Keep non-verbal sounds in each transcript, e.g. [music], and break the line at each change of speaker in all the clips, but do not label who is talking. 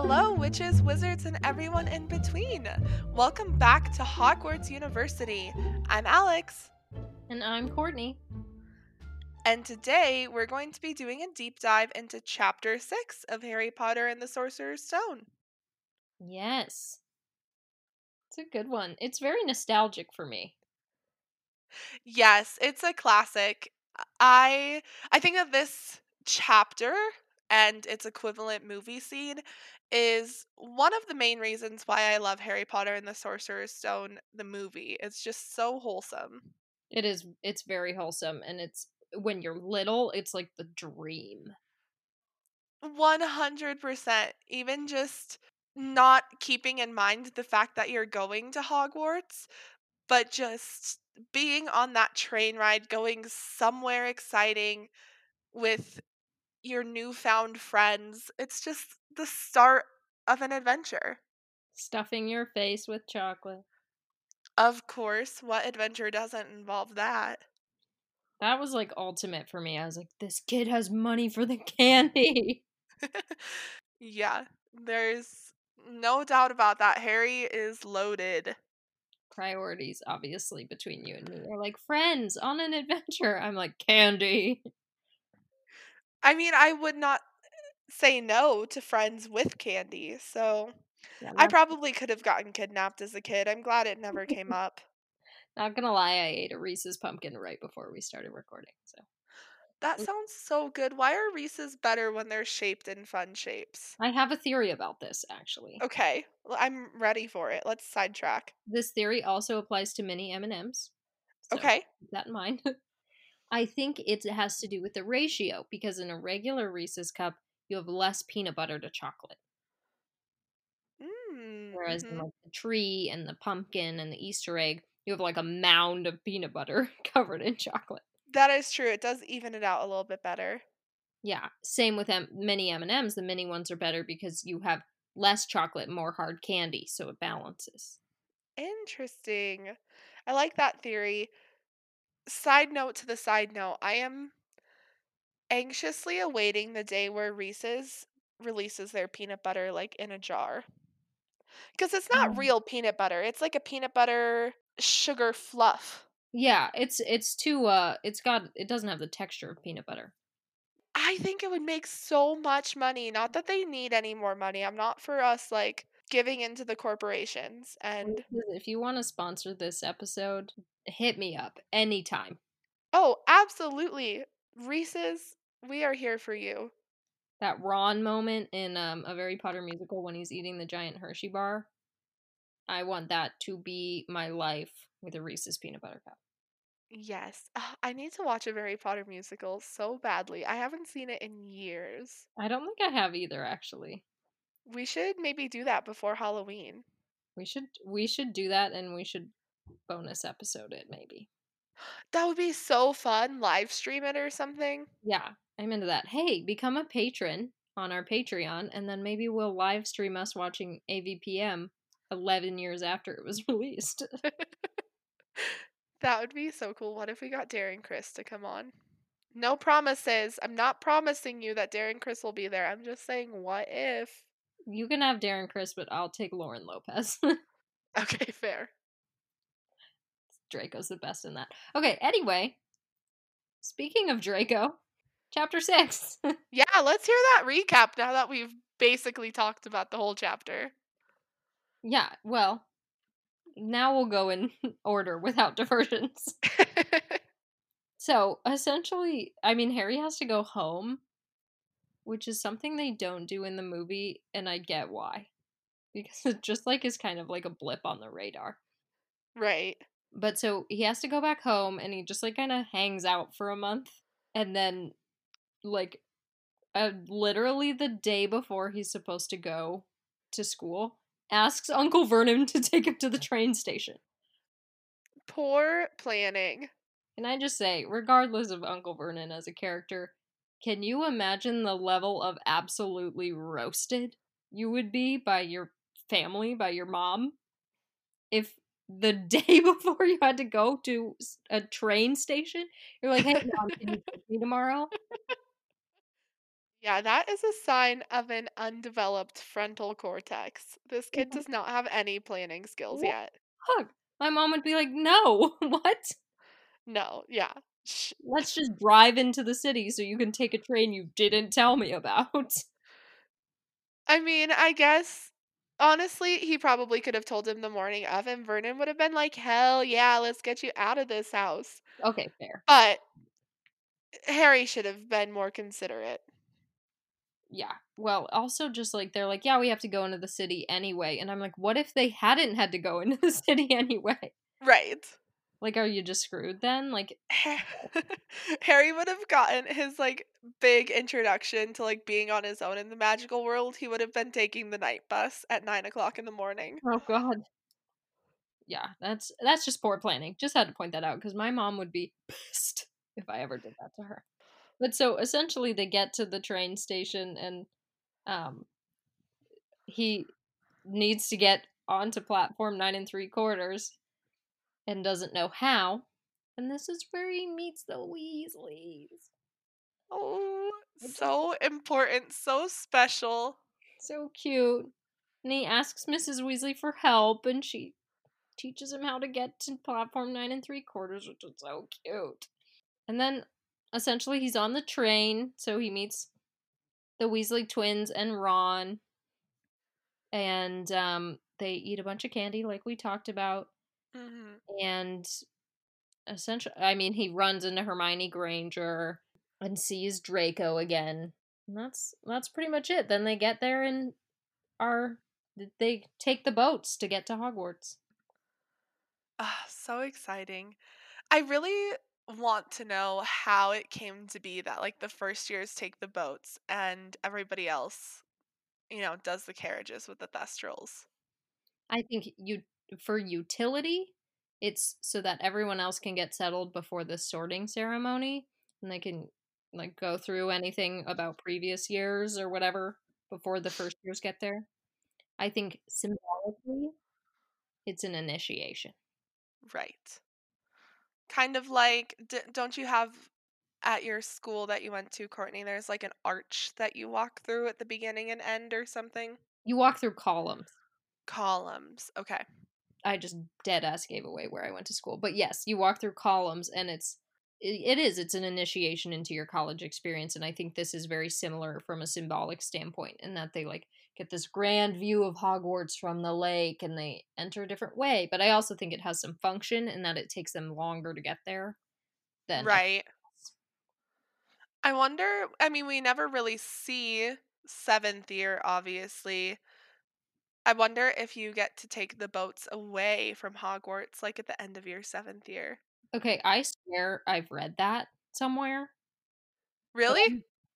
Hello, witches, wizards, and everyone in between. Welcome back to Hogwarts University. I'm Alex,
And I'm Courtney.
and today we're going to be doing a deep dive into Chapter 6 of Harry Potter and the Sorcerer's Stone.
Yes. It's a good one. It's very nostalgic for me.
Yes, it's a classic. I I think that this chapter and its equivalent movie scene is one of the main reasons why I love Harry Potter and the Sorcerer's Stone the movie. It's just so wholesome.
It is it's very wholesome and it's when you're little, it's like the dream.
100%. Even just not keeping in mind the fact that you're going to Hogwarts, but just being on that train ride, going somewhere exciting with your newfound friends. It's just the start of an adventure.
Stuffing your face with chocolate.
Of course, what adventure doesn't involve that?
That was like ultimate for me. I was like, this kid has money for the [laughs] candy. [laughs]
yeah, there's no doubt about that. Harry is loaded.
Priorities, obviously, between you and me. We're like friends on an adventure. I'm like, candy.
I mean, I would not say no to friends with candy, so
Yeah,
I probably could have gotten kidnapped as a kid. I'm glad it never [laughs] came up.
not gonna lie, I ate a Reese's pumpkin right before we started recording. So
That
Mm.
sounds so good. Why are Reese's better when they're shaped in fun shapes?
I have a theory about this actually.
Okay, well, I'm ready for it. Let's sidetrack.
This theory also applies to mini M&Ms. So
Okay.
that in mind. [laughs] I think it has to do with the ratio because in a regular Reese's cup, you have less peanut butter to chocolate.
Mm,
Whereas in
mhm.
like the tree and the pumpkin and the Easter egg, you have like a mound of peanut butter [laughs] covered in chocolate.
That is true. It does even it out a little bit better.
Yeah, same with M- mini M&Ms. The mini ones are better because you have less chocolate, more hard candy, so it balances.
Interesting. I like that theory. Side note to the side note, I am anxiously awaiting the day where Reese's releases their peanut butter like in a jar. Because it's not
Um,
real peanut butter. It's like a peanut butter sugar fluff.
Yeah, it's it's too uh it's got it doesn't have the texture of peanut butter.
I think it would make so much money. Not that they need any more money. I'm not for us like giving into the corporations and
If you want to sponsor this episode, hit me up anytime.
oh, absolutely. Reese's, we are here for you.
That Ron moment in um, a Very Potter Musical when he's eating the giant Hershey bar. I want that to be my life with a Reese's peanut butter cup.
Yes. Ugh, I need to watch a Very Potter Musical so badly. I haven't seen it in years.
I don't think I have either actually.
We should maybe do that before Halloween.
We should we should do that and we should bonus episode it maybe.
That would be so fun. Live stream it or something.
Yeah, I'm into that. Hey, become a patron on our Patreon and then maybe we'll live stream us watching AVPM 11 years after it was [laughs] released.
That would be so cool. What if we got Darren Criss to come on? No promises. I'm not promising you that Darren Criss will be there. I'm just saying, what if?
you can have Darren Criss, but I'll take Lauren Lopez. [laughs]
Okay, fair.
Draco's the best in that. Okay, anyway, speaking of Draco, chapter 6. [laughs]
Yeah, let's hear that recap now that we've basically talked about the whole chapter.
yeah, well, now we'll go in [laughs] order without [laughs] diversions. So, essentially, I mean, Harry has to go home, which is something they don't do in the movie, and I get why. Because it just like is kind of like a blip on the radar.
right.
But so he has to go back home and he just like kind of hangs out for a month and then like uh, literally the day before he's supposed to go to school asks Uncle Vernon to take him to the train station.
Poor planning.
Can I just say, regardless of Uncle Vernon as a character, can you imagine the level of absolutely roasted you would be by your family, by your mom, if the [laughs] day before you had to go to a train station, you're like, "Hey, [laughs] mom, can you take me tomorrow?"
Yeah, that is a sign of an undeveloped frontal cortex. This kid does not have any planning skills
What
yet.
fuck? My mom would be like, "No, [laughs] what?
No, yeah.
Let's just drive into the city so you can take a train you didn't tell me about."
I mean, I guess honestly, he probably could have told him the morning of, and Vernon would have been like, "Hell yeah, let's get you out of this house."
Okay, fair.
But Harry should have been more considerate.
Yeah. Well, also just like they're like, "Yeah, we have to go into the city anyway." And I'm like, "What if they hadn't had to go into the [laughs] city anyway?"
Right.
Like, are you just screwed then? Like, [laughs]
Harry would have gotten his like big introduction to like being on his own in the magical world. He would have been taking the Knight Bus at nine o'clock in the morning.
oh god. Yeah, that's that's just poor planning. Just had to point that out because my mom would be [laughs] pissed if I ever did that to her. But so essentially, they get to the train station and um, he needs to get onto platform nine and three quarters and doesn't know how. And this is where he meets the Weasleys.
Oh, so important, so special.
So cute. And he asks Mrs. Weasley for help, and she teaches him how to get to platform nine and three quarters, which is so cute. And then essentially he's on the train, so he meets the Weasley twins and Ron. And um, they eat a bunch of candy, like we talked about.
Hmm
And essentially, I mean, he runs into Hermione Granger and sees Draco again. And that's that's pretty much it. Then they get there and are they take the boats to get to Hogwarts.
Ah, so exciting. I really want to know how it came to be that like the first years take the boats and everybody else, you know, does the carriages with the thestrals.
I think you for utility, it's so that everyone else can get settled before the sorting ceremony and they can like go through anything about previous years or whatever before the first years get there. I think symbolically it's an initiation.
Right. Kind of like, d- don't you have at your school that you went to, Courtney, there's like an arch that you walk through at the beginning and end or something?
You walk through columns.
Columns. Okay.
I just dead ass gave away where I went to school. But yes, you walk through columns and it's it, is it's an initiation into your college experience and I think this is very similar from a symbolic standpoint in that they like get this grand view of Hogwarts from the lake and they enter a different way, but I also think it has some function in that it takes them longer to get there than
Right. I wonder, I mean, we never really see seventh year, obviously. I wonder if you get to take the boats away from Hogwarts, like at the end of your seventh year.
Okay, I swear I've read that somewhere,
Really?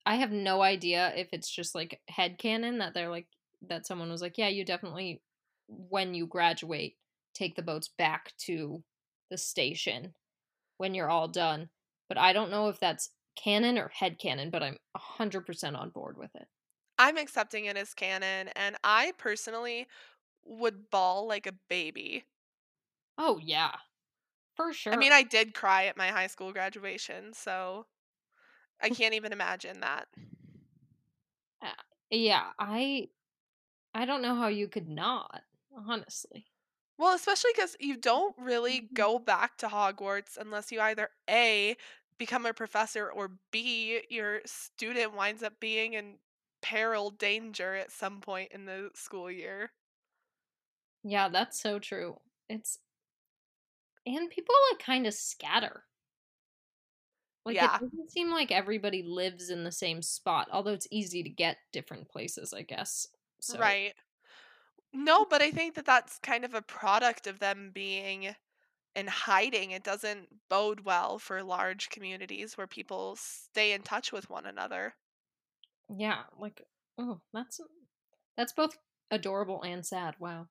I have no idea if it's just like head headcanon that they're like that someone was like, yeah, you definitely when you graduate take the boats back to the station when you're all done. But I don't know if that's canon or head headcanon, but I'm 100% on board with it.
I'm accepting it as canon, and I personally would bawl like a baby.
Oh yeah, for sure.
I mean, I did cry at my high school graduation, so I [laughs] can't even imagine that.
Uh, yeah, I I don't know how you could not, honestly.
Well, especially because you don't really go back to Hogwarts unless you either A, become a professor, or B, your student winds up being in peril danger at some point in the school year.
Yeah, that's so true. It's and people like kind of scatter. Like it doesn't seem like everybody lives in the same spot, although it's easy to get different places, I guess. So,
right. No, mm. but I think that that's kind of a product of them being in hiding. It doesn't bode well for large communities where people stay in touch with one another.
Yeah, like oh, that's uh, that's both adorable and sad. Wow.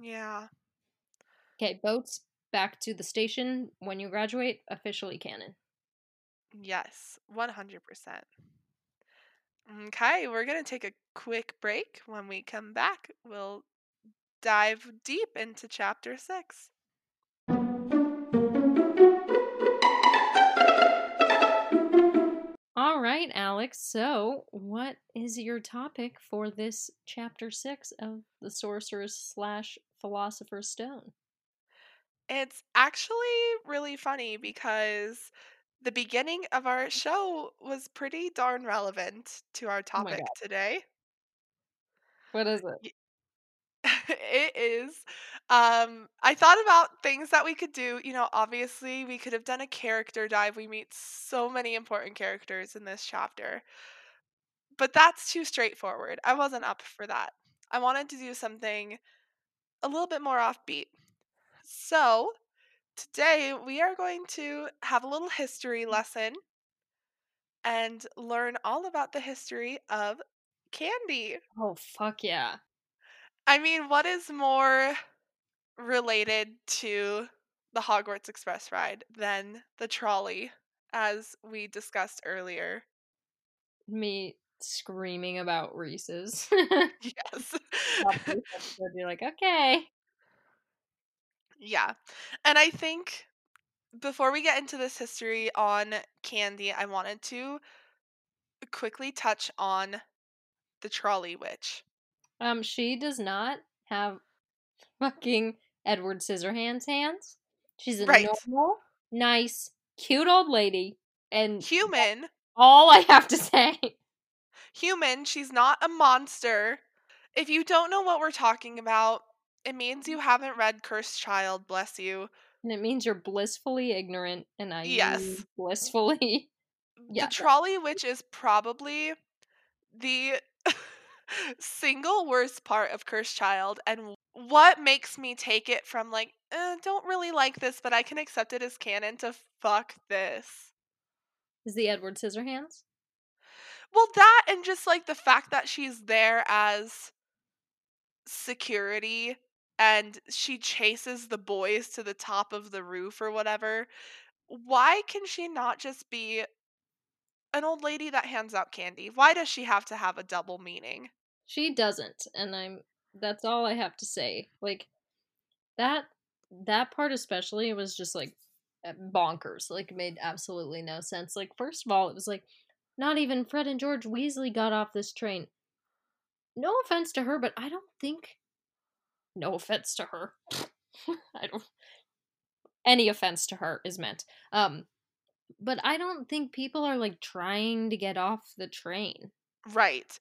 Yeah.
Okay, boats back to the station when you graduate, officially canon.
Yes, 100%. Okay, we're going to take a quick break. When we come back, we'll dive deep into chapter 6.
All right, Alex. So, what is your topic for this chapter six of the Sorcerer's slash Philosopher's Stone?
It's actually really funny because the beginning of our mm. show was pretty darn relevant to our
Oh
topic
god.
today.
What is it? [laughs]
It is. Um, I thought about things that we could do. You know, obviously, we could have done a character dive. We meet so many important characters in this chapter, but that's too straightforward. I wasn't up for that. I wanted to do something a little bit more offbeat. So, Today, we are going to have a little history lesson and learn all about the history of candy.
Oh, fuck yeah.
I mean, what is more related to the Hogwarts Express ride than the trolley, as we discussed earlier?
Me screaming about Reese's. [laughs] [laughs]
Yes.
You're [laughs] like, okay.
yeah. And I think before we get into this history on candy, I wanted to quickly touch on the trolley witch.
Um, she does not have fucking Edward Scissorhands hands. She's a
Right.
normal, nice, cute old lady, and
Human
all I have to [laughs] say.
human. She's not a monster. If you don't know what we're talking about, it means you haven't read Cursed Child, bless you.
And it means you're blissfully ignorant, and I
Yes.
blissfully. [laughs] Yeah,
The trolley witch is probably the [laughs] single worst part of Cursed Child, and what makes me take it from like, eh, don't really like this, but I can accept it as canon to fuck this.
is the Edward Scissorhands.
Well, that and just like the fact that she's there as security and she chases the boys to the top of the roof or whatever. Why can she not just be an old lady that hands out candy? Why does she have to have a double meaning?
She doesn't, and I'm. That's all I have to say. Like that. That part especially was just like uh, bonkers. Like made absolutely no sense. Like first of all, it was like not even Fred and George Weasley got off this train. No offense to her, but I don't think. No offense to her. [laughs] I don't. Any offense to her is meant. Um, but I don't think people are like trying to get off the train.
Right.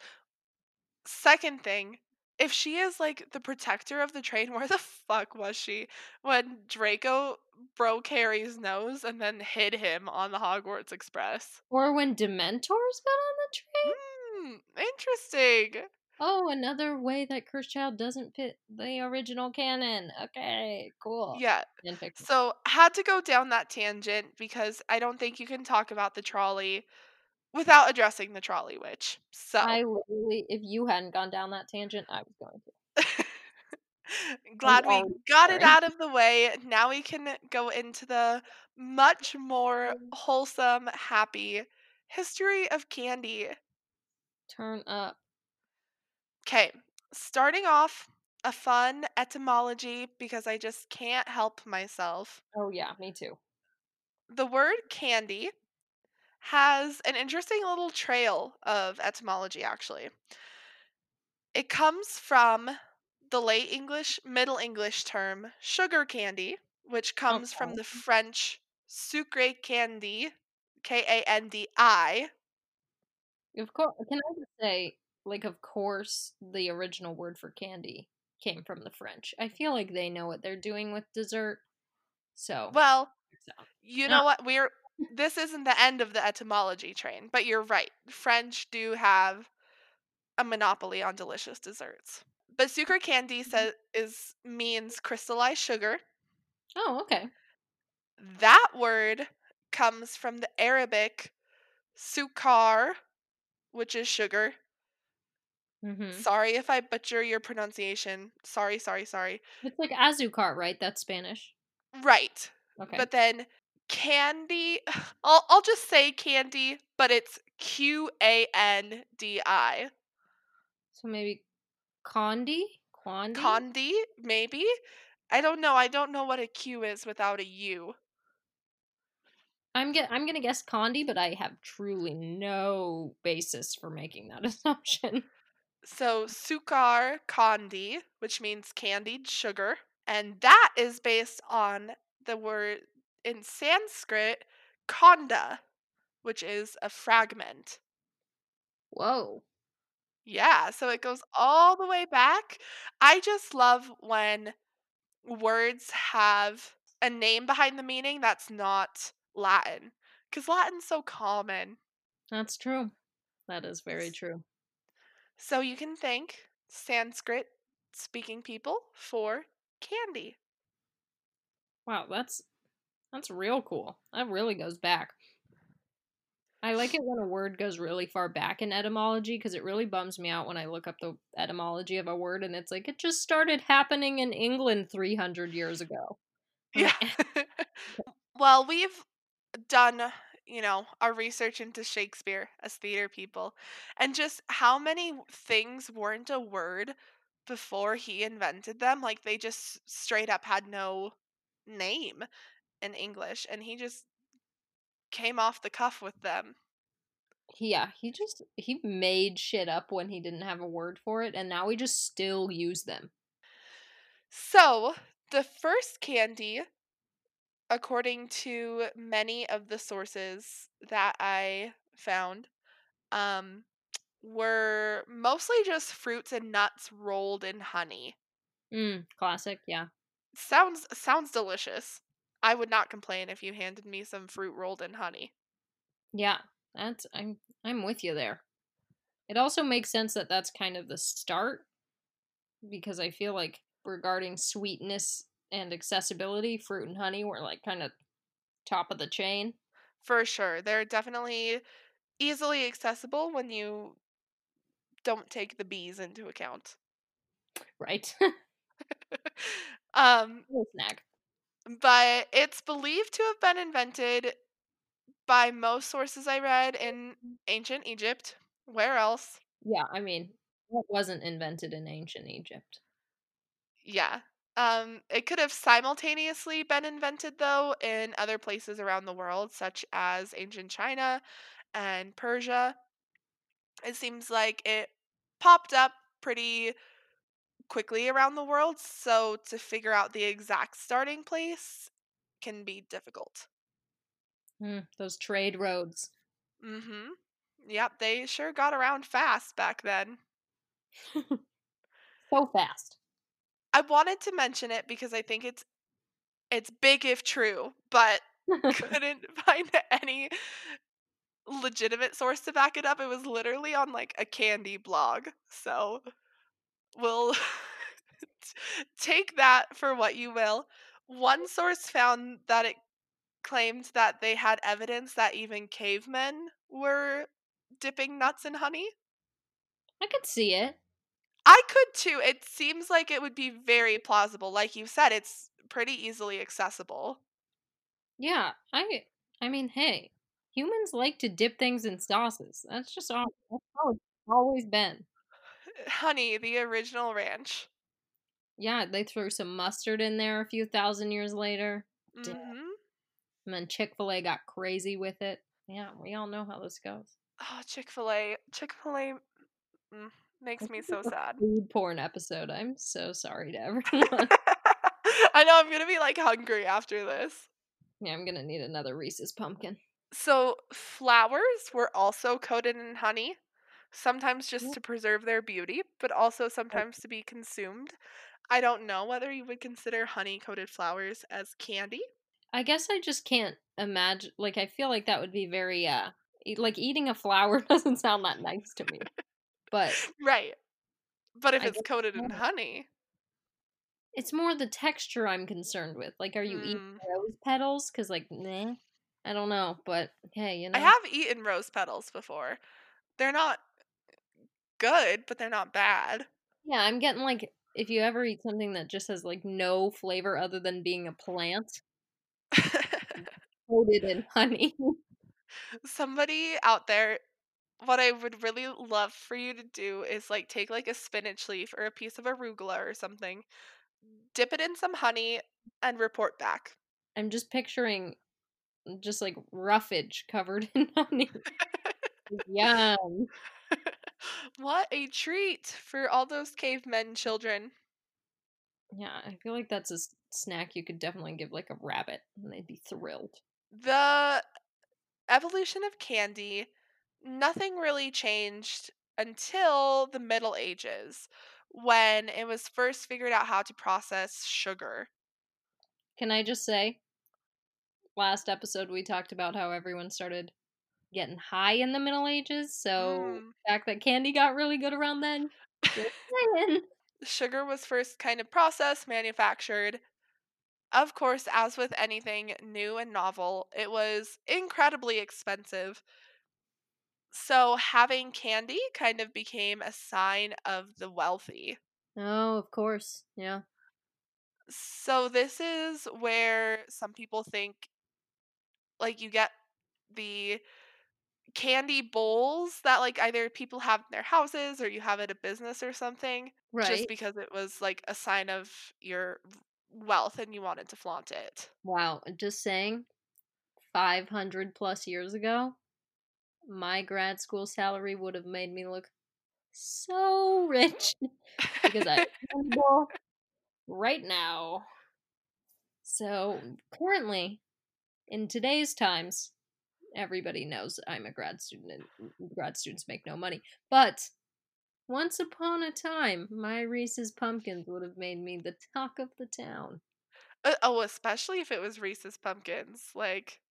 Second thing, if she is like the protector of the train, [laughs] where the fuck was she when Draco broke Harry's nose and then hid him on the Hogwarts Express?
Or when Dementors got on the train.
Hmm, interesting.
Oh, another way that Cursed Child doesn't fit the original canon. Okay, cool.
Yeah. So had to go down that tangent because I don't think you can talk about the trolley without addressing the trolley witch. So
I literally, if you hadn't gone down that tangent, I was going to. [laughs]
glad we got it out of the way. Now we can go into the much more mm. wholesome, happy history of candy.
Turn up.
Okay, starting off a fun etymology because I just can't help myself.
Oh yeah, me too.
The word candy has an interesting little trail of etymology, actually. It comes from the late English, Middle English term sugar candy, which comes from the French sucre candi, K A N D I.
Of course, can I just say, like, of course, the original word for candy came from the French. I feel like they know what they're doing with dessert. So,
Well,
so.
you know what? We're this isn't the end of the etymology train, but you're right. French do have a monopoly on delicious desserts. But sucre candi says is means crystallized sugar.
oh, okay.
That word comes from the Arabic sukar, which is sugar.
hmm
Sorry if I butcher your pronunciation. Sorry, sorry, sorry.
It's like Azucar, right? That's Spanish.
Right.
Okay.
But then candy, [sighs] I'll, I'll just say candy, but it's Q A N D I.
so maybe Condi? Quandi?
Condi, maybe? I don't know. I don't know what a Q is without a U.
I'm get I'm gonna guess Condi, but I have truly no basis for making that [laughs] assumption.
So sukar kandi, which means candied sugar, and that is based on the word in Sanskrit khanda, which is a fragment.
Whoa.
Yeah, so it goes all the way back. I just love when words have a name behind the meaning that's not Latin, because Latin's so common.
That's true. That is very true.
So you can thank Sanskrit speaking people for candy.
Wow, that's that's real cool. That really goes back. I like it when a word goes really far back in etymology because it really bums me out when I look up the etymology of a word and it's like it just started happening in England 300 years ago.
Yeah.
Eh. [laughs]
well, we've done, you know, our research into Shakespeare as theater people and just how many things weren't a word before he invented them. Like they just straight up had no name in English and he just came off the cuff with them.
yeah, he just he made shit up when he didn't have a word for it and now we just still use them.
So, the first candy, according to many of the sources that I found, um, were mostly just fruits and nuts rolled in honey.
Mm, classic, yeah.
Sounds sounds delicious. I would not complain if you handed me some fruit rolled in honey.
Yeah, that's I'm I'm with you there. It also makes sense that that's kind of the start because I feel like regarding sweetness and accessibility, fruit and honey were like kind of top of the chain,
For sure. They're definitely easily accessible when you don't take the bees into account.
right? [laughs]
um,
Little snack.
But it's believed to have been invented by most sources I read in ancient Egypt. Where else?
Yeah, I mean, what wasn't invented in ancient Egypt?
Yeah. Um, it could have simultaneously been invented though in other places around the world, such as ancient China and Persia. It seems like it popped up pretty quickly around the world, so to figure out the exact starting place can be difficult.
Hmm, those trade roads.
Mm-hmm. Yep, they sure got around fast back then. [laughs]
so fast.
I wanted to mention it because I think it's it's big if true, but [laughs] [laughs] couldn't find any legitimate source to back it up. It was literally on like a candy blog. So we'll [laughs] take that for what you will. One source found that it claimed that they had evidence that even cavemen were dipping nuts in honey.
I could see it.
I could too. It seems like it would be very plausible. Like you said, it's pretty easily accessible.
Yeah, I I mean, hey, humans like to dip things in sauces. That's just all that's how it's always been.
Honey, the original ranch.
Yeah, they threw some mustard in there a few thousand years later.
Mhm.
And then Chick-fil-A got crazy with it. Yeah, we all know how this goes.
Oh, Chick-fil-A. Chick-fil-A mm, makes me so sad.
food porn episode. I'm so sorry to [laughs] everyone.
I know I'm going to be like hungry after this.
yeah, I'm gonna need another Reese's pumpkin.
So, flowers were also coated in honey, sometimes just to preserve their beauty, but also sometimes to be consumed. I don't know whether you would consider honey coated flowers as candy.
I guess I just can't imagine. Like, I feel like that would be very uh, like eating a flower [laughs] doesn't sound that nice to me. But [laughs]
Right. But if
I
it's coated in honey,
it's more the texture I'm concerned with. Like, are you eating
mm,
rose petals? Because, like, nah, I don't know. But hey, you know, I
have eaten rose petals before. They're not good, but they're not bad.
yeah, I'm getting like if you ever eat something that just has like no flavor other than being a plant [laughs] coated in honey. [laughs]
Somebody out there, what I would really love for you to do is like take like a spinach leaf or a piece of arugula or something, dip it in some honey, and report back.
I'm just picturing just like roughage covered [laughs] in honey. Yum.
What a treat for all those cavemen children.
Yeah, I feel like that's a s- snack you could definitely give like a rabbit and they'd be thrilled.
The evolution of candy, nothing really changed until the Middle Ages when it was first figured out how to process sugar.
Can I just say, last episode we talked about how everyone started getting high in the Middle Ages, so
Mm.
the fact that candy got really good around then. [laughs]
Sugar was first kind of processed, manufactured. Of course, as with anything new and novel, it was incredibly expensive. So having candy kind of became a sign of the wealthy.
Oh, of course. Yeah.
So this is where some people think like you get the candy bowls that like either people have in their houses or you have at a business or something
right.
just because it was like a sign of your wealth and you wanted to flaunt it.
Wow. Just saying, 500 plus years ago, my grad school salary would have made me look so rich [laughs] because I [laughs] right now. So currently, in today's times, everybody knows I'm a grad student and grad students make no money. But once upon a time, my Reese's pumpkins would have made me the talk of the town.
Uh, oh, especially if it was Reese's pumpkins. Like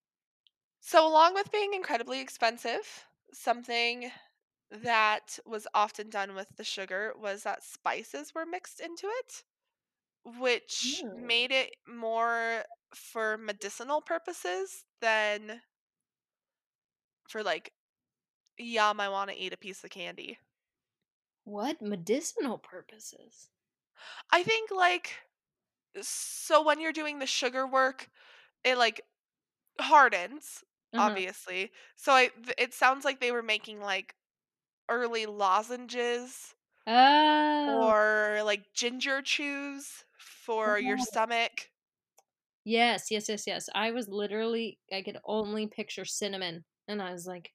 so along with being incredibly expensive, something that was often done with the sugar was that spices were mixed into it, which
Hmm.
made it more for medicinal purposes than for like, yum, I want to eat a piece of candy.
What medicinal purposes?
I think like so when you're doing the sugar work, it like hardens,
huh.
obviously. So I it sounds like they were making like early lozenges
Oh,
or like ginger chews for your stomach.
yes, yes, yes, yes. I was literally, I could only picture cinnamon, and I was like,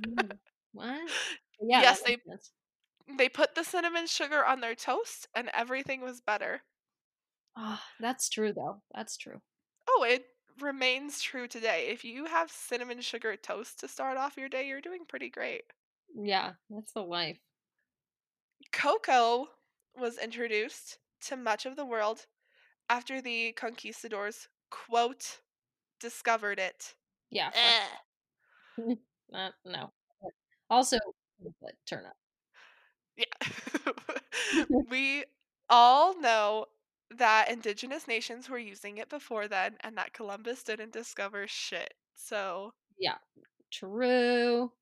"Mm, [laughs] what? Yeah,
yes, they
sense.
they put the cinnamon sugar on their toast and everything was better.
Ah, that's true though. That's true.
Oh, it remains true today. If you have cinnamon sugar toast to start off your day, you're doing pretty great.
Yeah, that's the life.
Cocoa was introduced to much of the world after the conquistadors, quote, discovered it.
Yeah.
Eh.
uh, [laughs] no. Also, turn up.
Yeah. [laughs] [laughs] we all know that indigenous nations were using it before then and that Columbus didn't discover shit. So,
Yeah, true.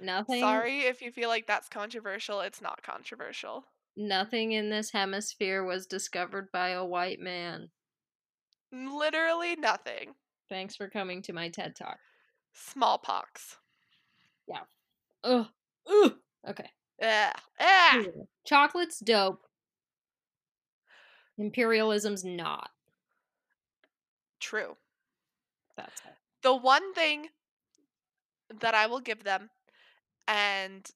Nothing,
sorry if you feel like that's controversial. It's not controversial.
nothing in this hemisphere was discovered by a white man.
Literally nothing.
Thanks for coming to my TED talk.
Smallpox.
Yeah. Ugh. Ugh. Okay.
Ugh. Ah.
Chocolate's dope. Imperialism's not.
True.
That's it.
The one thing that I will give them, and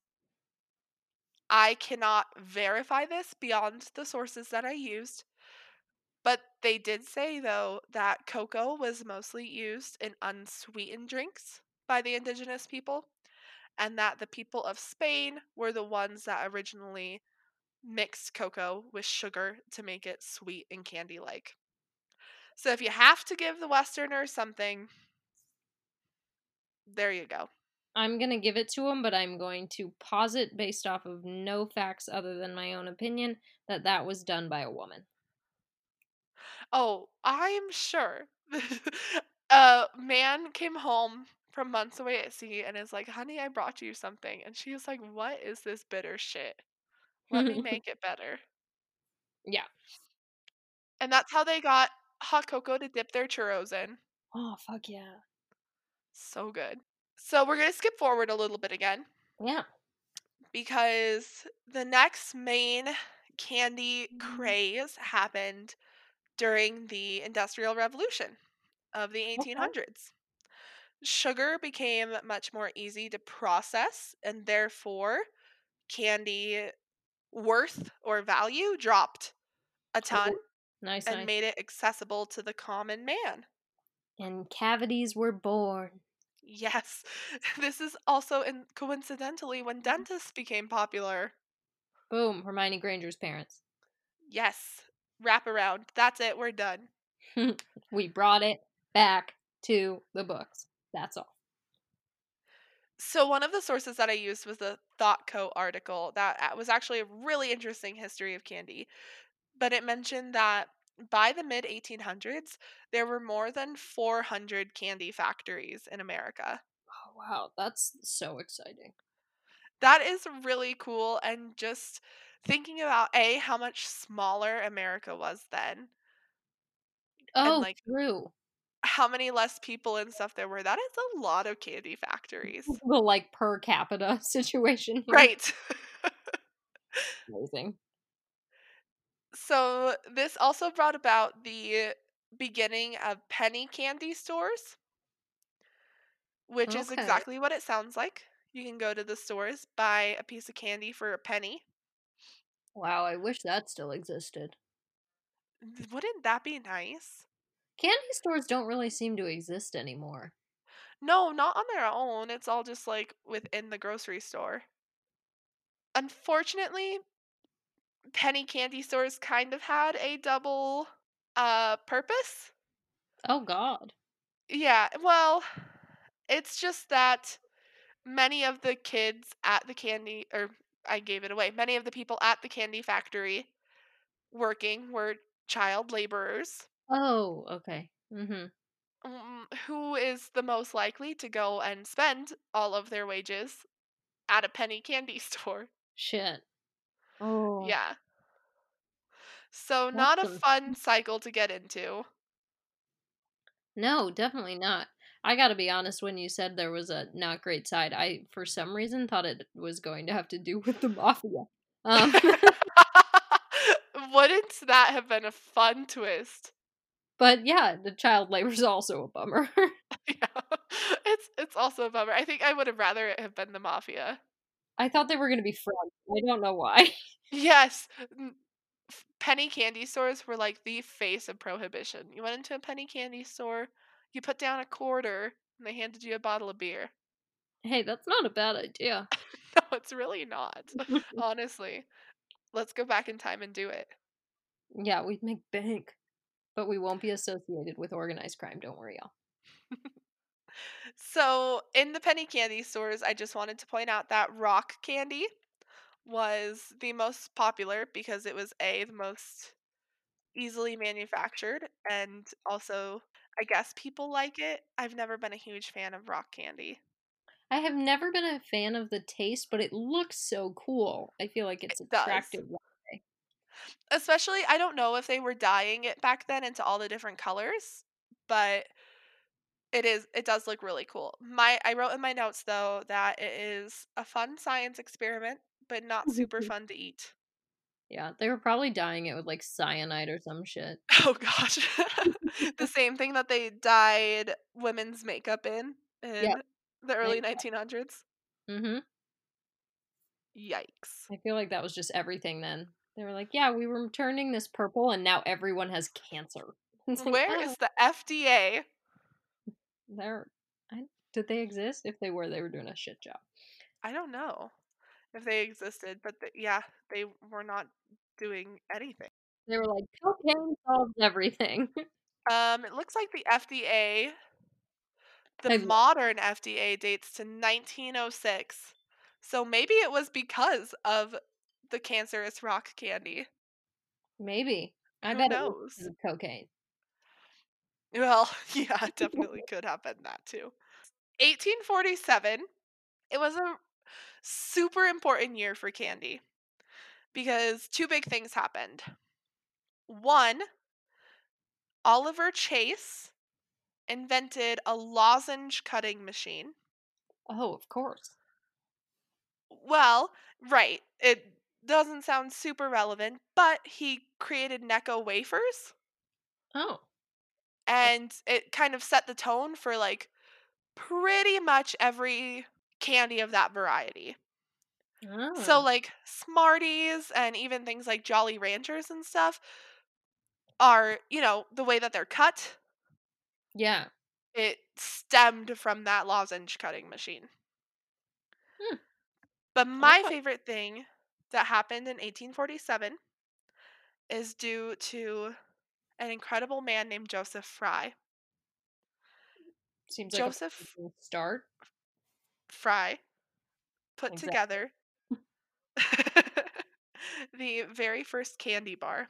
I cannot verify this beyond the sources that I used, they did say though that cocoa was mostly used in unsweetened drinks by the indigenous people, and that the people of Spain were the ones that originally mixed cocoa with sugar to make it sweet and candy like. So if you have to give the Westerners something, there you go.
I'm gonna give it to him, but I'm going to posit based off of no facts other than my own opinion that that was done by a woman.
Oh, I'm sure. [laughs] a man came home from months away at sea and is like, honey, I brought you something. And she was like, what is this bitter shit? Let me [laughs] make it better.
yeah.
And that's how they got hot cocoa to dip their churros in.
Oh fuck yeah.
So good. So we're going to skip forward a little bit again
Yeah.
because the next main candy mm-hmm. craze happened during the Industrial Revolution. of the 1800s. Sugar became much more easy to process, and therefore, candy worth or value dropped a ton
Oh, nice,
and
nice.
made it accessible to the common man.
And cavities were born.
Yes, [laughs] this is also in coincidentally when mm-hmm. dentists became popular.
Boom, Hermione Granger's parents.
Yes, wrap around. That's it, we're done. [laughs]
we brought it back to the books. That's all.
So one of the sources that I used was the ThoughtCo article that uh, was actually a really interesting history of candy, but it mentioned that by the mid 1800s, there were more than 400 candy factories in America.
Oh, wow, that's so exciting.
That is really cool and just thinking about A, how much smaller America was then and
Oh,
like
true.
how many less people and stuff there were. That is a lot of candy factories. [laughs]
The like per capita [laughs] situation here.
Right. [laughs]
Amazing.
So this also brought about the beginning of penny candy stores, which is exactly what it sounds like. You can go to the stores, buy a piece of candy for a penny.
Wow, I wish that still existed.
Wouldn't that be nice?
Candy stores don't really seem to exist anymore.
No, not on their own. It's all just like within the grocery store. Unfortunately, penny candy stores kind of had a double uh purpose.
Oh god.
Yeah, well, it's just that many of the kids at the candy or I gave it away. Many of the people at the candy factory working were child laborers.
Oh, okay. Mm-hmm.
Mm, Who is the most likely to go and spend all of their wages at a penny candy [laughs] store?
Shit. Oh,
Yeah. So
that's
not a fun cycle to get into.
No, definitely not. I gotta be honest, when you said there was a not great side, I for some reason thought it was going to have to do [laughs] with the mafia. Um [laughs]
Wouldn't that have been a fun twist?
but yeah, the child labor is also a bummer. [laughs]
Yeah. It's it's also a bummer. I think I would have rather it have been the mafia.
I thought they were gonna be friends. I don't know why.
Yes. Penny candy stores were like the face of prohibition. You went into a penny candy store, you put down a quarter, and they handed you a bottle of beer.
hey, that's not a bad idea. [laughs]
No, it's really not. [laughs] Honestly. Let's go back in time and do it.
yeah, we'd make bank. But we won't be associated with organized crime, don't worry, y'all. [laughs]
So, in the penny candy stores, I just wanted to point out that rock candy was the most popular because it was A, the most easily manufactured, and also, I guess people like it. I've never been a huge fan of rock candy.
I have never been a fan of the taste, but it looks so cool. I feel like
It
it's
does.
attractive. that.
Especially, I don't know if they were dyeing it back then into all the different colors, but it is it does look really cool. My I wrote in my notes though that it is a fun science experiment, but not super [laughs] fun to eat.
Yeah, they were probably dyeing it with like cyanide or some shit.
Oh gosh. [laughs] the same thing that they dyed women's makeup in
Yeah,
in the early 1900s.
mm-hmm.
Yikes.
I feel like that was just everything then. They were like, yeah, we were turning this purple and now everyone has cancer. [laughs] Like,
Where
oh,
is the FDA?
they're, I, did they exist? If they were, they were doing a shit job.
I don't know if they existed, but th yeah, they were not doing anything.
They were like, cocaine solves everything. [laughs]
Um, it looks like the FDA, the
I love,
modern FDA dates to 1906. So maybe it was because of the cancerous rock candy.
maybe. I
Who
bet it was
knows?
cocaine.
Well, [laughs] yeah, [laughs] definitely could have been that too. 1847, it was a super important year for candy because two big things happened. One, Oliver Chase invented a lozenge cutting machine.
Oh, of course.
Well, right, it doesn't sound super relevant, but he created Necco wafers
Oh,
and it kind of set the tone for like pretty much every candy of that variety. So
Oh.
like Smarties and even things like Jolly Ranchers and stuff are, you know, the way that they're cut,
Yeah.
it stemmed from that lozenge cutting machine.
Hmm.
But my favorite thing that happened in 1847 is due to an incredible man named Joseph Fry.
Seems like
Joseph
start.
Fry put
Exactly.
together [laughs] the very first candy bar.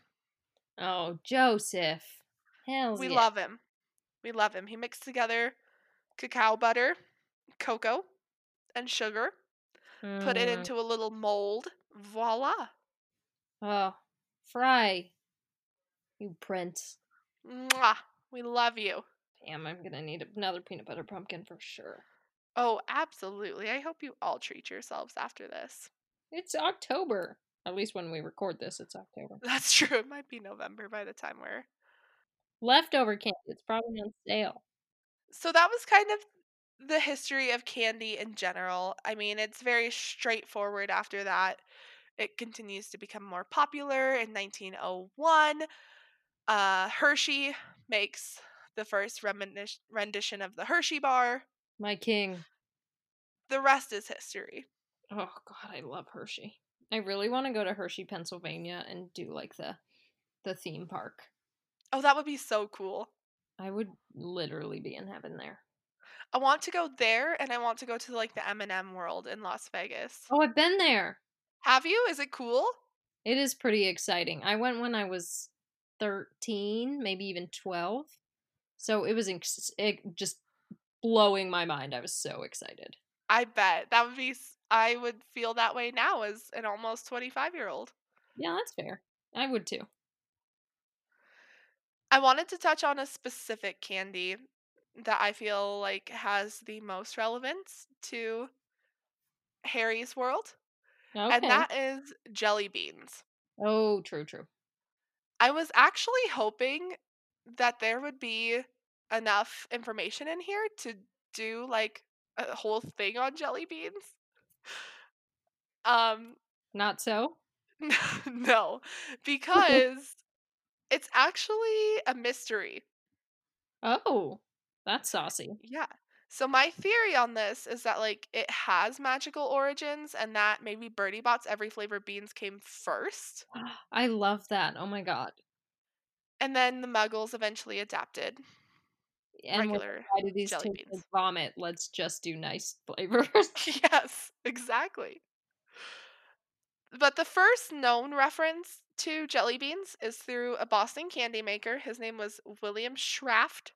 Oh, Joseph. Hells
We
yeah.
love him. We love him. He mixed together cacao butter, cocoa, and sugar, put it
Mm.
into a little mold. Voila.
Oh, Fry. You prince.
Mwah. We love you.
Damn, I'm gonna need another peanut butter pumpkin for sure.
Oh, absolutely. I hope you all treat yourselves after this.
It's October. At least when we record this, it's October.
That's [laughs] true. It might be November by the time we're.
Leftover candy. It's probably on sale.
So that was kind of the history of candy in general. I mean, it's very straightforward after that. It continues to become more popular in 1901. Uh, Hershey makes the first rendition of the Hershey bar.
My king.
The rest is history.
Oh god, I love Hershey. I really want to go to Hershey, Pennsylvania and do like the the theme park.
Oh, that would be so cool.
I would literally be in heaven there.
I want to go there and I want to go to like the M&M world in Las Vegas.
Oh, I've been there.
Have you? Is it cool?
It is pretty exciting. I went when I was 13, maybe even 12. So it was ex- it just blowing my mind. I was so excited.
I bet. That would be I would feel that way now as an almost 25-year-old.
Yeah, that's fair. I would too.
I wanted to touch on a specific candy that I feel like has the most relevance to Harry's world, and that is jelly beans.
Oh, true, true.
I was actually hoping that there would be enough information in here to do like a whole thing on jelly beans. [laughs] Um
Not so? [laughs]
no, because [laughs] it's actually a mystery.
Oh, that's saucy.
Yeah. So my theory on this is that like it has magical origins and that maybe Bertie Bott's every flavor beans came first [gasps]
I love that. Oh my god.
and then the muggles eventually adapted
And
regular
why do these
jelly beans.
vomit? Let's just do nice [laughs] flavors. [laughs]
yes, exactly. But the first known reference to jelly beans is through a Boston candy maker. His name was William Schrafft,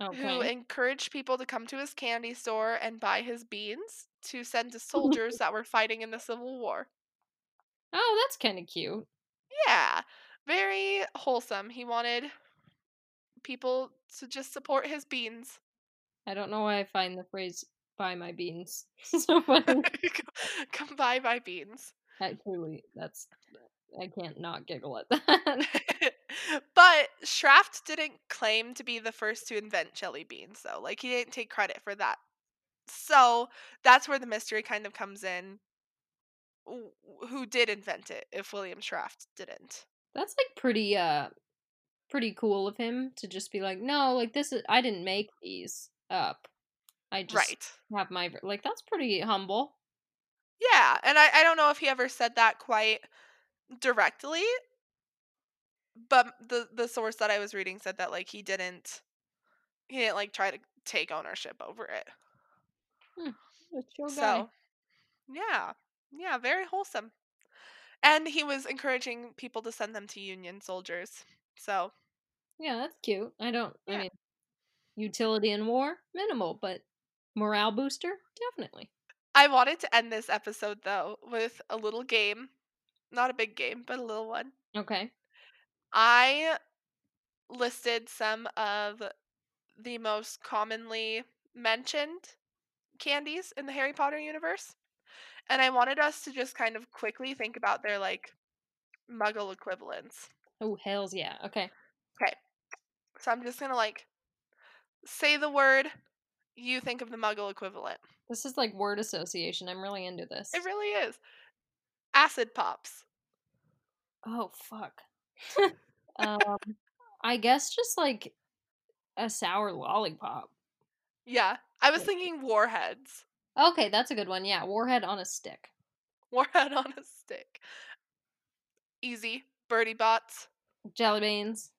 who encouraged people to come to his candy store and buy his beans to send to soldiers [laughs] that were fighting in the Civil War.
oh, that's kind of cute.
Yeah, very wholesome. He wanted people to just support his beans.
I don't know why I find the phrase "buy my beans" [laughs] [laughs] so funny.
Come buy my beans.
I truly, that's I can't not giggle at that. [laughs]
but Schrafft didn't claim to be the first to invent jelly beans, though. Like, he didn't take credit for that. So, that's where the mystery kind of comes in. Who did invent it if William Schrafft didn't?
that's like pretty uh pretty cool of him to just be like, no, like this is I didn't make these up. I just
Right.
have my like that's pretty humble.
Yeah, and I, I don't know if he ever said that quite directly, but the the source that I was reading said that like he didn't he didn't like try to take ownership over it.
Hmm, guy.
So, yeah. Yeah, very wholesome. And he was encouraging people to send them to Union soldiers. So,
Yeah, that's cute. I don't. I mean, utility in war minimal, but morale booster definitely.
I wanted to end this episode though with a little game. Not a big game, but a little one.
Okay.
I listed some of the most commonly mentioned candies in the Harry Potter universe. And I wanted us to just kind of quickly think about their like muggle equivalents.
Oh hells yeah. Okay.
Okay. So I'm just gonna like say the word, you think of the muggle equivalent.
This is like word association. I'm really into this.
It really is. Acid pops.
Oh fuck. [laughs] um, I guess just like a sour lollipop.
Yeah. I was thinking warheads.
Okay, that's a good one. Yeah, warhead on a stick.
Warhead [laughs] on a stick. Easy. Bertie Botts.
Jelly beans,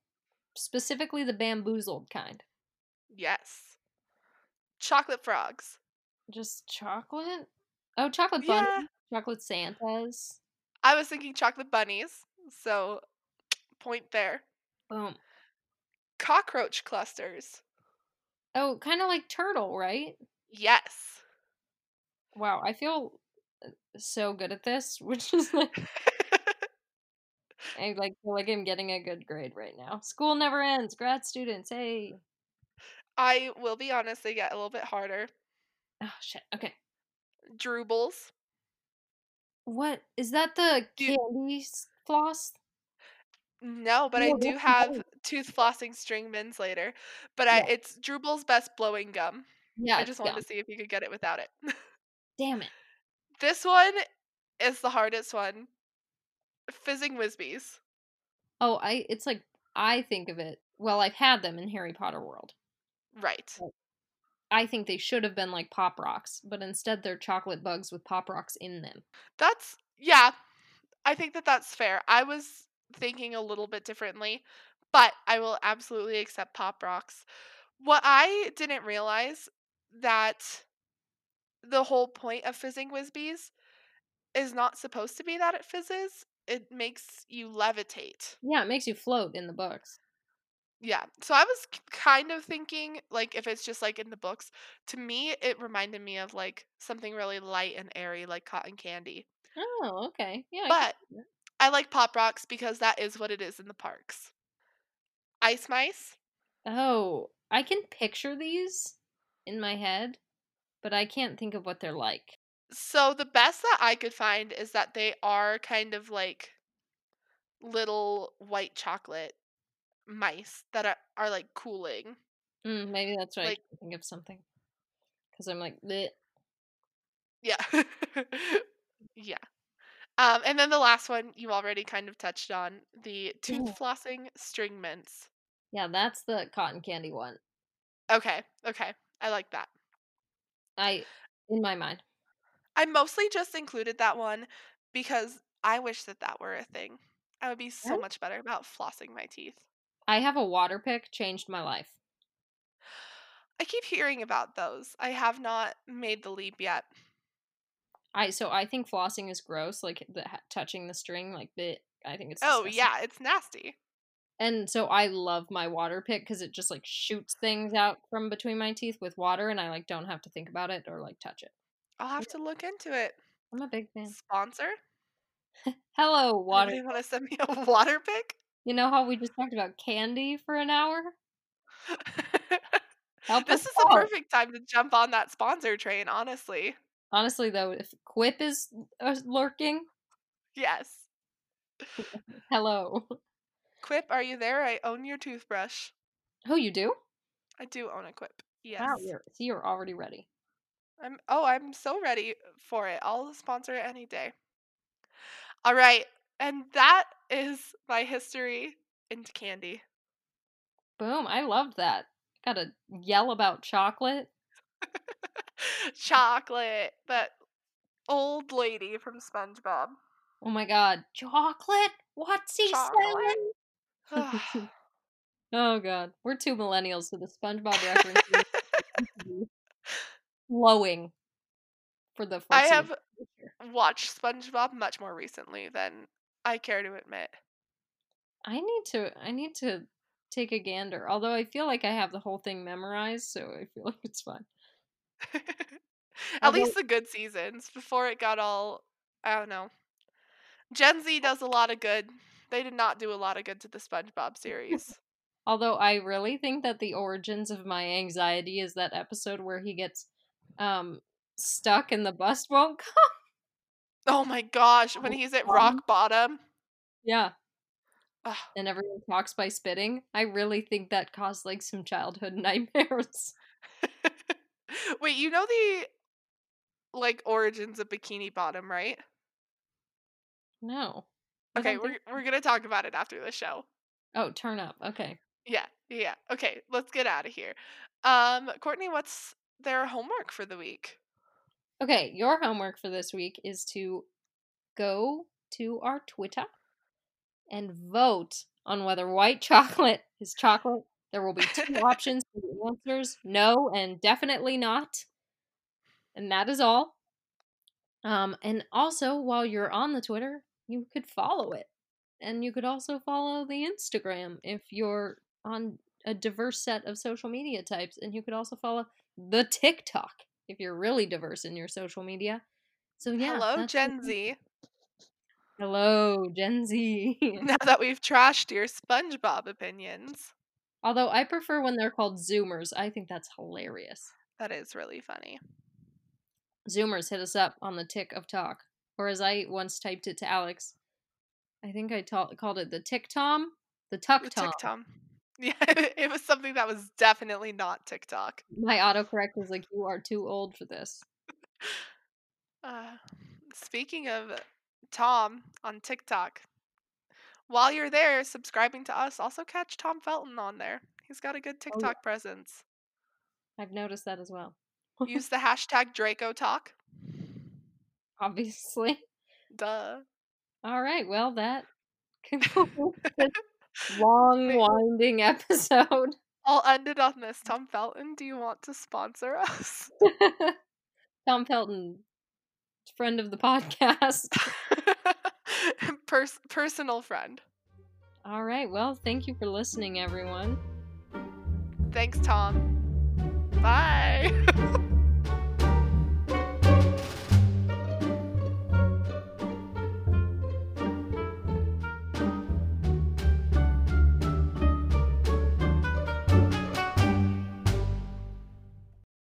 specifically the bamboozled kind.
Yes. Chocolate frogs.
Just chocolate. Oh, chocolate
Yeah.
bunny, chocolate Santas.
I was thinking chocolate bunnies. So point there.
Boom.
Cockroach clusters.
Oh, kind of like turtle, right?
Yes.
Wow, I feel uh, so good at this, [laughs] which is like [laughs] I like feel like I'm getting a good grade right now. School never ends. Grad students, hey.
I will be honest, they get a little bit harder.
Oh shit. Okay.
Droobles.
What is that? The candy floss?
No, but I do have tooth flossing string mints later. But I, it's Drooble's best blowing gum.
Yeah.
I just wanted
gum.
to see if you could get it without it.
Damn it. [laughs]
this one is the hardest one. Fizzing Whizbees.
Oh, I. It's like I think of it. Well, I've had them in Harry Potter world.
Right.
I think they should have been like pop rocks, but instead they're chocolate bugs with pop rocks in them.
That's yeah. I think that that's fair. I was thinking a little bit differently, but I will absolutely accept pop rocks. What I didn't realize that the whole point of fizzing Whizbees is not supposed to be that it fizzes. It makes you levitate.
Yeah, it makes you float in the books.
Yeah. So I was kind of thinking like if it's just like in the books, to me it reminded me of like something really light and airy like cotton candy.
Oh, okay. Yeah.
But
that.
I like pop rocks because that is what it is in the parks. Ice mice?
Oh, I can picture these in my head, but I can't think of what they're like.
So the best that I could find is that they are kind of like little white chocolate mice that are, are like cooling.
Mm, maybe that's why
Like-
I think of something. Because I'm like, Bleh.
Yeah. [laughs] yeah. Um, and then the last one you already kind of touched on the tooth flossing string mints.
yeah, that's the cotton candy one.
Okay, okay. I like that.
I, in my mind.
I mostly just included that one because I wish that that were a thing. I would be so much better about flossing my teeth.
I have a water pick, changed my life.
I keep hearing about those. I have not made the leap yet.
I so I think flossing is gross, like the touching the string, like bit. I think it's
Oh,
disgusting.
yeah, it's nasty.
And so I love my water pick because it just like shoots things out from between my teeth with water, and I like don't have to think about it or like touch it.
I'll have to look into it.
I'm a big fan.
Sponsor? [laughs]
Hello, water.
Anybody want to send me a [laughs] water pick?
You know how we just talked about candy for an hour? [laughs]
This is the perfect time to jump on that sponsor train, honestly.
Honestly, though, if Quip is uh, lurking,
Yes.
hello.
Quip, are you there? I own your toothbrush.
Oh, you do?
I do own a Quip. Yes.
Wow, you're, so you're already ready.
I'm oh, I'm so ready for it. I'll sponsor it any day. All right. And that is my history into candy.
Boom! I loved that. Gotta yell about chocolate. [laughs]
Chocolate. That old lady from SpongeBob.
Oh my god, chocolate? What's he
Chocolate.
saying? [laughs] oh god, we're two millennials, so the SpongeBob reference [laughs] flowing for the
I have watched SpongeBob much more recently than I care to admit.
I need to. I need to take a gander. Although I feel like I have the whole thing memorized, so I feel [laughs] like it's fine.
At
Although-
least the good seasons before it got all I don't know. Gen Z does a lot of good. They did not do a lot of good to the SpongeBob series. [laughs]
Although I really think that the origins of my anxiety is that episode where he gets um stuck and the bus won't [laughs] come.
oh my gosh, when he's at rock bottom.
Yeah.
Ugh.
and everyone talks by spitting. I really think that caused like some childhood [laughs] nightmares. [laughs]
Wait, you know the like origins of Bikini Bottom, right?
No.
Okay, we're
think-
we're gonna talk about it after the show.
Oh, turn up. Okay.
Yeah, yeah. Okay, let's get out of here. Um, Courtney, what's their homework for the week?
Okay, your homework for this week is to go to our Twitter and vote on whether white [laughs] chocolate is chocolate. There will be two [laughs] options for the answers no and definitely not. And that is all. Um, and also, while you're on the Twitter, you could follow it. And you could also follow the Instagram if you're on a diverse set of social media types. And you could also follow the TikTok if you're really diverse in your social media. So, yeah.
Hello, Gen. Z.
Hello, Gen Z. [laughs]
now that we've trashed your SpongeBob opinions,
Although I prefer when they're called Zoomers. I think that's hilarious.
that is really funny.
Zoomers hit us up on the tick of talk. Or as I once typed it to Alex, I think I ta- called it the tick tom, the tuck
The
tom.
Yeah, [laughs] it was something that was definitely not TikTok.
My autocorrect was like, "You are too old for this." [sighs]
Uh, speaking of Tom on TikTok, while you're there subscribing to us, also catch Tom Felton on there. He's got a good TikTok presence.
I've noticed that as well.
Use [laughs] the hashtag DracoTok.
Obviously.
Duh.
All right. Well, that [laughs] concludes this long, winding [laughs] episode.
I'll end it on this. Tom Felton, do you want to sponsor us? [laughs]
Tom Felton, friend of the podcast. [laughs]
Pers- personal friend.
All right. Well, thank you for listening, everyone.
Thanks, Tom. Bye.